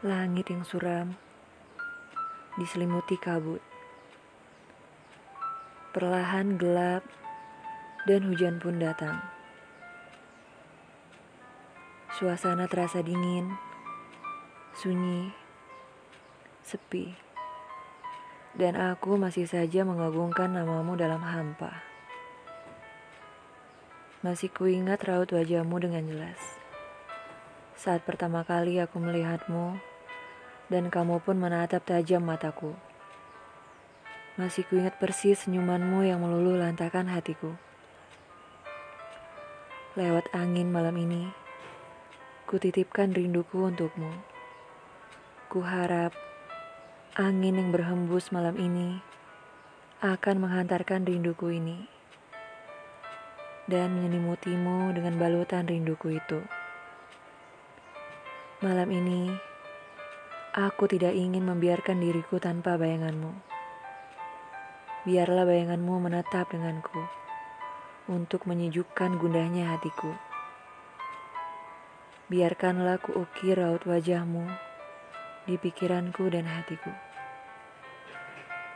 Langit yang suram diselimuti kabut. Perlahan gelap dan hujan pun datang. Suasana terasa dingin, sunyi, sepi. Dan aku masih saja mengagungkan namamu dalam hampa. Masih kuingat raut wajahmu dengan jelas. Saat pertama kali aku melihatmu, dan kamu pun menatap tajam mataku. Masih kuingat persis senyumanmu yang meluluh lantakan hatiku. Lewat angin malam ini, kutitipkan rinduku untukmu. Kuharap angin yang berhembus malam ini akan menghantarkan rinduku ini dan menyelimutimu dengan balutan rinduku itu. Malam ini, Aku tidak ingin membiarkan diriku tanpa bayanganmu. Biarlah bayanganmu menetap denganku untuk menyejukkan gundahnya hatiku. Biarkanlah ku ukir raut wajahmu di pikiranku dan hatiku.